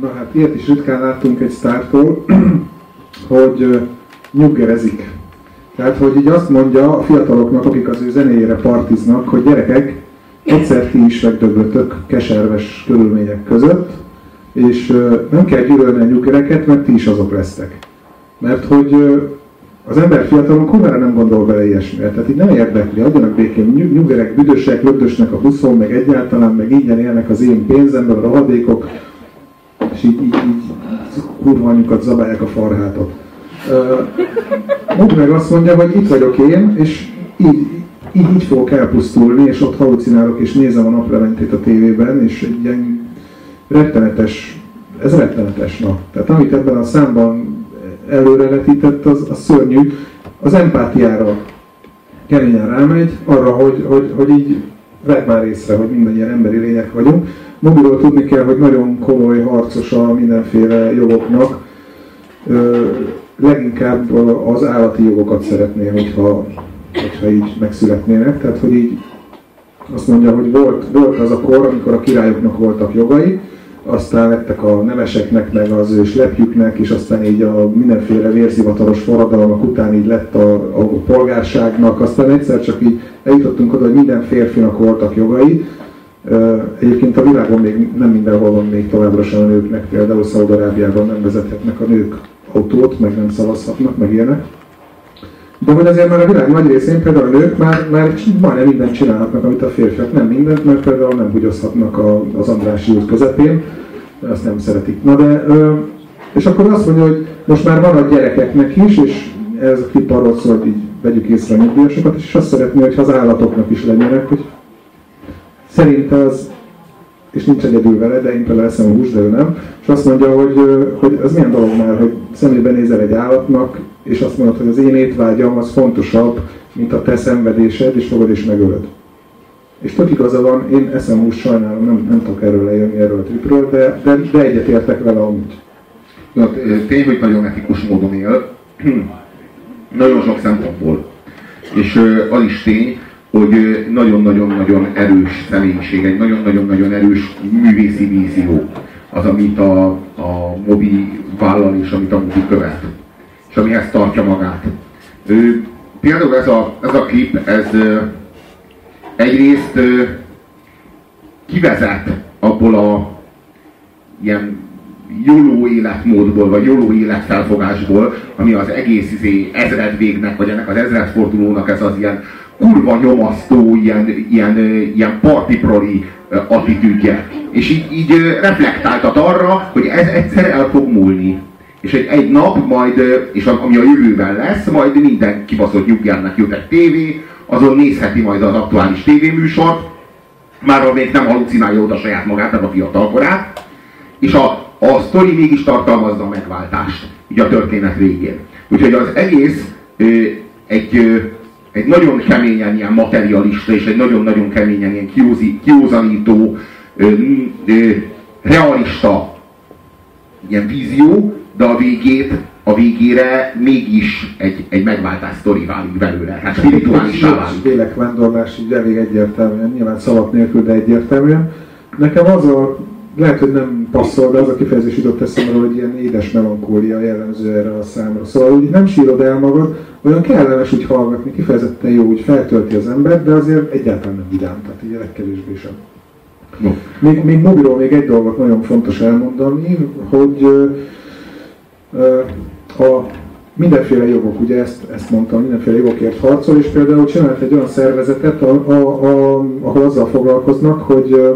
na hát ilyet is ritkán láttunk egy sztártól, hogy nyuggerezik. Tehát, hogy így azt mondja a fiataloknak, akik az ő zenéjére partiznak, hogy gyerekek, egyszer ti is megdöglötök keserves körülmények között, és nem kell gyűlölni a nyuggereket, mert ti is azok lesztek. Mert hogy az ember fiatalon kurvára nem gondol bele ilyesmire. Tehát így nem érdekli, adjanak békén, nyugerek, büdösek, lögdösnek a buszon, meg egyáltalán, meg ingyen élnek az én pénzemből, a rohadékok, és így, így, így kurva anyukat zabálják a farhátot. Uh, meg azt mondja, hogy itt vagyok én, és így, így, így fogok elpusztulni, és ott halucinálok, és nézem a naplementét a tévében, és egy ilyen rettenetes, ez rettenetes nap. Tehát amit ebben a számban előrevetített, az, az szörnyű. Az empátiára keményen rámegy, arra, hogy, hogy, hogy így vedd már észre, hogy mindannyian emberi lények vagyunk. Mobilról tudni kell, hogy nagyon komoly harcosa mindenféle jogoknak. Ö, leginkább az állati jogokat szeretné, hogyha, hogyha így megszületnének. Tehát, hogy így azt mondja, hogy volt, volt az a kor, amikor a királyoknak voltak jogai, aztán lettek a nemeseknek, meg az ő slepjüknek, és aztán így a mindenféle vérzivataros forradalmak után így lett a, a polgárságnak, aztán egyszer csak így eljutottunk oda, hogy minden férfinak voltak jogai. Egyébként a világon még nem mindenhol van még továbbra sem a nőknek, például Szaudarábiában nem vezethetnek a nők autót, meg nem szavazhatnak, meg ilyenek. De hogy azért már a világ nagy részén például a nők már, már majdnem mindent csinálhatnak, amit a férfiak. Nem mindent, mert például nem bugyozhatnak a, az Andrási út közepén, azt nem szeretik. Na de, és akkor azt mondja, hogy most már van a gyerekeknek is, és ez a klip arról szól, hogy így vegyük észre a nyugdíjasokat, és azt szeretné, hogy az állatoknak is legyenek, hogy szerinte az, és nincs egyedül vele, de én például eszem a hús, de ő nem, és azt mondja, hogy, hogy az milyen dolog már, hogy szemébe nézel egy állatnak, és azt mondod, hogy az én étvágyam az fontosabb, mint a te szenvedésed, és fogod és megölöd. És tök igaza van, én eszem hús, sajnálom, nem, nem tudok erről lejönni erről a tripről, de, de, de egyetértek vele amúgy. Na, tény, hogy nagyon etikus módon él, nagyon sok szempontból. És az is tény, hogy nagyon-nagyon-nagyon erős személyiség, egy nagyon-nagyon-nagyon erős művészi vízió az, amit a, a Mobi vállal és amit a Mobi követ és amihez tartja magát. Ő, például ez a, ez a klip, ez egyrészt kivezet abból a ilyen jóló életmódból, vagy jóló életfelfogásból, ami az egész izé, ezredvégnek, vagy ennek az ezredfordulónak ez az ilyen kurva nyomasztó, ilyen, ilyen, ilyen partiproli attitűdje. És így, így reflektáltat arra, hogy ez egyszer el fog múlni és egy, egy nap majd, és ami a jövőben lesz, majd minden kibaszott nyugjának jut egy tévé, azon nézheti majd az aktuális tévéműsort, már még nem halucinálja oda saját magát, nem a fiatalkorát, és a, a sztori mégis tartalmazza a megváltást, ugye a történet végén. Úgyhogy az egész ö, egy, ö, egy nagyon keményen ilyen materialista, és egy nagyon-nagyon keményen ilyen kiózi, kiózanító, ö, ö, realista ilyen vízió, de a végét, a végére mégis egy, egy megváltás sztori válik belőle. Hát spirituálisá válik. Lélekvándorlás így elég egyértelműen, nyilván szavak nélkül, de egyértelműen. Nekem az a, lehet, hogy nem passzol, de az a kifejezés jutott eszembe, hogy ilyen édes melankólia jellemző erre a számra. Szóval úgy nem sírod el magad, olyan kellemes úgy hallgatni, kifejezetten jó, úgy feltölti az ember, de azért egyáltalán nem vidám, tehát így a legkevésbé sem. No. Még, még mobilról még egy dolgot nagyon fontos elmondani, hogy a mindenféle jogok, ugye ezt, ezt mondtam, mindenféle jogokért harcol, és például csinált egy olyan szervezetet, a, a, a, ahol azzal foglalkoznak, hogy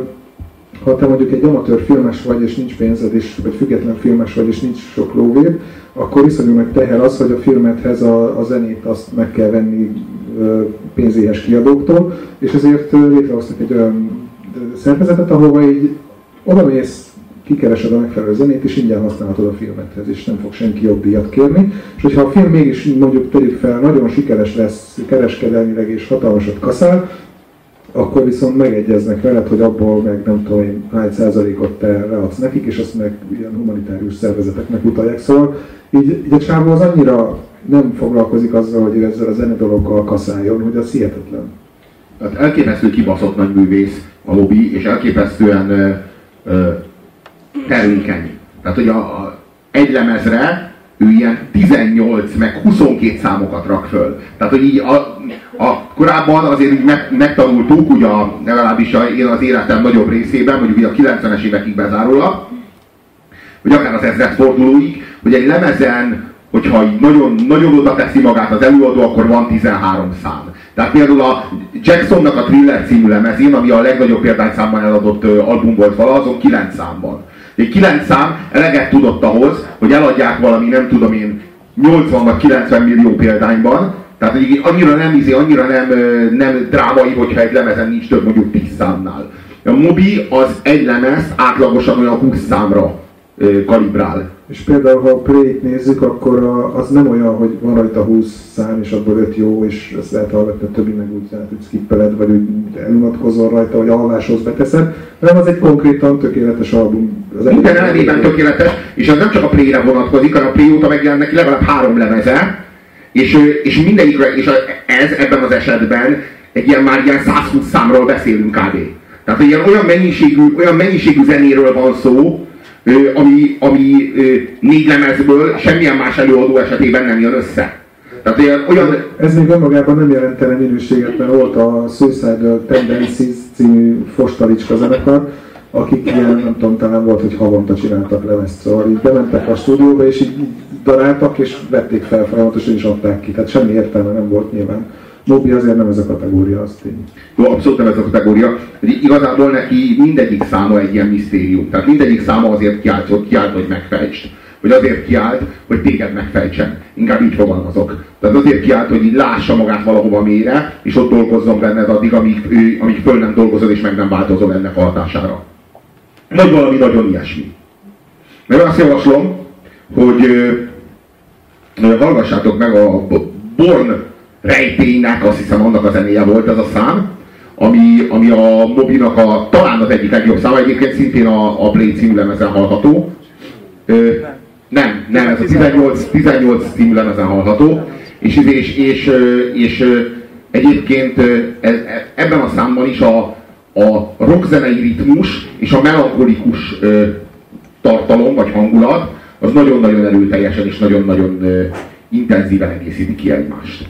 ha te mondjuk egy amatőr filmes vagy, és nincs pénzed, és, vagy független filmes vagy, és nincs sok lóvéd, akkor iszonyú meg teher az, hogy a filmethez a, a zenét azt meg kell venni pénzéhes kiadóktól, és ezért létrehoztak egy olyan szervezetet, ahova így oda mész kikeresed a megfelelő zenét, és ingyen használhatod a filmethez, és nem fog senki jobb díjat kérni. És hogyha a film mégis mondjuk tegyük fel, nagyon sikeres lesz kereskedelmileg és hatalmasat kaszál, akkor viszont megegyeznek veled, hogy abból meg nem tudom én hány százalékot te leadsz nekik, és azt meg ilyen humanitárius szervezeteknek utalják. Szóval így, így a csávó az annyira nem foglalkozik azzal, hogy ezzel a zene dologgal kaszáljon, hogy az hihetetlen. Tehát elképesztő kibaszott nagy művész a lobby, és elképesztően ö, ö, termékeny. Tehát, hogy a, a egy lemezre ő ilyen 18 meg 22 számokat rak föl. Tehát, hogy így a, a korábban azért így meg, megtanultuk, ugye a, legalábbis a, én az életem nagyobb részében, mondjuk a 90-es évekig bezárólag, vagy akár az ezredfordulóig, hogy egy lemezen, hogyha nagyon, nagyon oda teszi magát az előadó, akkor van 13 szám. Tehát például a Jacksonnak a Thriller című lemezén, ami a legnagyobb példányszámban eladott album volt vala, azon 9 számban. Egy 9 szám eleget tudott ahhoz, hogy eladják valami, nem tudom én, 80 vagy 90 millió példányban, tehát hogy annyira nem izé, annyira nem, nem drámai, hogyha egy lemezen nincs több mondjuk 10 számnál. A Mobi az egy lemez átlagosan olyan 20 számra kalibrál. És például, ha a play nézzük, akkor a, az nem olyan, hogy van rajta 20 szám, és abból 5 jó, és ezt lehet hallgatni, a többi meg úgy lehet, hogy skippeled, vagy úgy elunatkozol rajta, vagy a halláshoz beteszed, hanem az egy konkrétan tökéletes album. Az Minden elemében tökéletes, és az nem csak a play-re vonatkozik, hanem a play óta megjelent neki legalább három lemeze, és, és mindegyikre, és ez ebben az esetben egy ilyen már ilyen 120 számról beszélünk kb. Tehát ilyen olyan mennyiségű, olyan mennyiségű zenéről van szó, ami, ami négy lemezből semmilyen más előadó esetében nem jön össze. Tehát olyan. Ez még önmagában nem jelentene minőséget, mert volt a Suicidal Tendencies című Fostalicska zenekar, akik ilyen, nem tudom, talán volt, hogy havonta csináltak lemezt, szóval így bementek a stúdióba, és így daráltak, és vették fel folyamatosan, és adták ki. Tehát semmi értelme nem volt nyilván. Mobi azért nem ez a kategória, azt tény. Jó, abszolút nem ez a kategória. Igazából neki mindegyik száma egy ilyen misztérium. Tehát mindegyik száma azért kiállt, hogy, kiállt, hogy megfejtsd. Vagy azért kiállt, hogy téged megfejtsen. Inkább így fogalmazok. Tehát azért kiállt, hogy így lássa magát valahova mélyre, és ott dolgozzon benned addig, amíg, ő, amíg föl nem dolgozol, és meg nem változol ennek a hatására. Vagy valami nagyon ilyesmi. Mert azt javaslom, hogy, hogy hallgassátok meg a Born rejtélynek, azt hiszem annak a zenéje volt ez a szám, ami, ami a Mobinak a, talán az egyik legjobb száma, egyébként szintén a, a Blade című lemezen hallható. Ö, nem, nem, ez a 18, 18 című lemezen hallható, és, és, és, és, és egyébként e, e, ebben a számban is a, a rockzenei ritmus és a melankolikus tartalom vagy hangulat az nagyon-nagyon erőteljesen és nagyon-nagyon intenzíven egészíti ki egymást.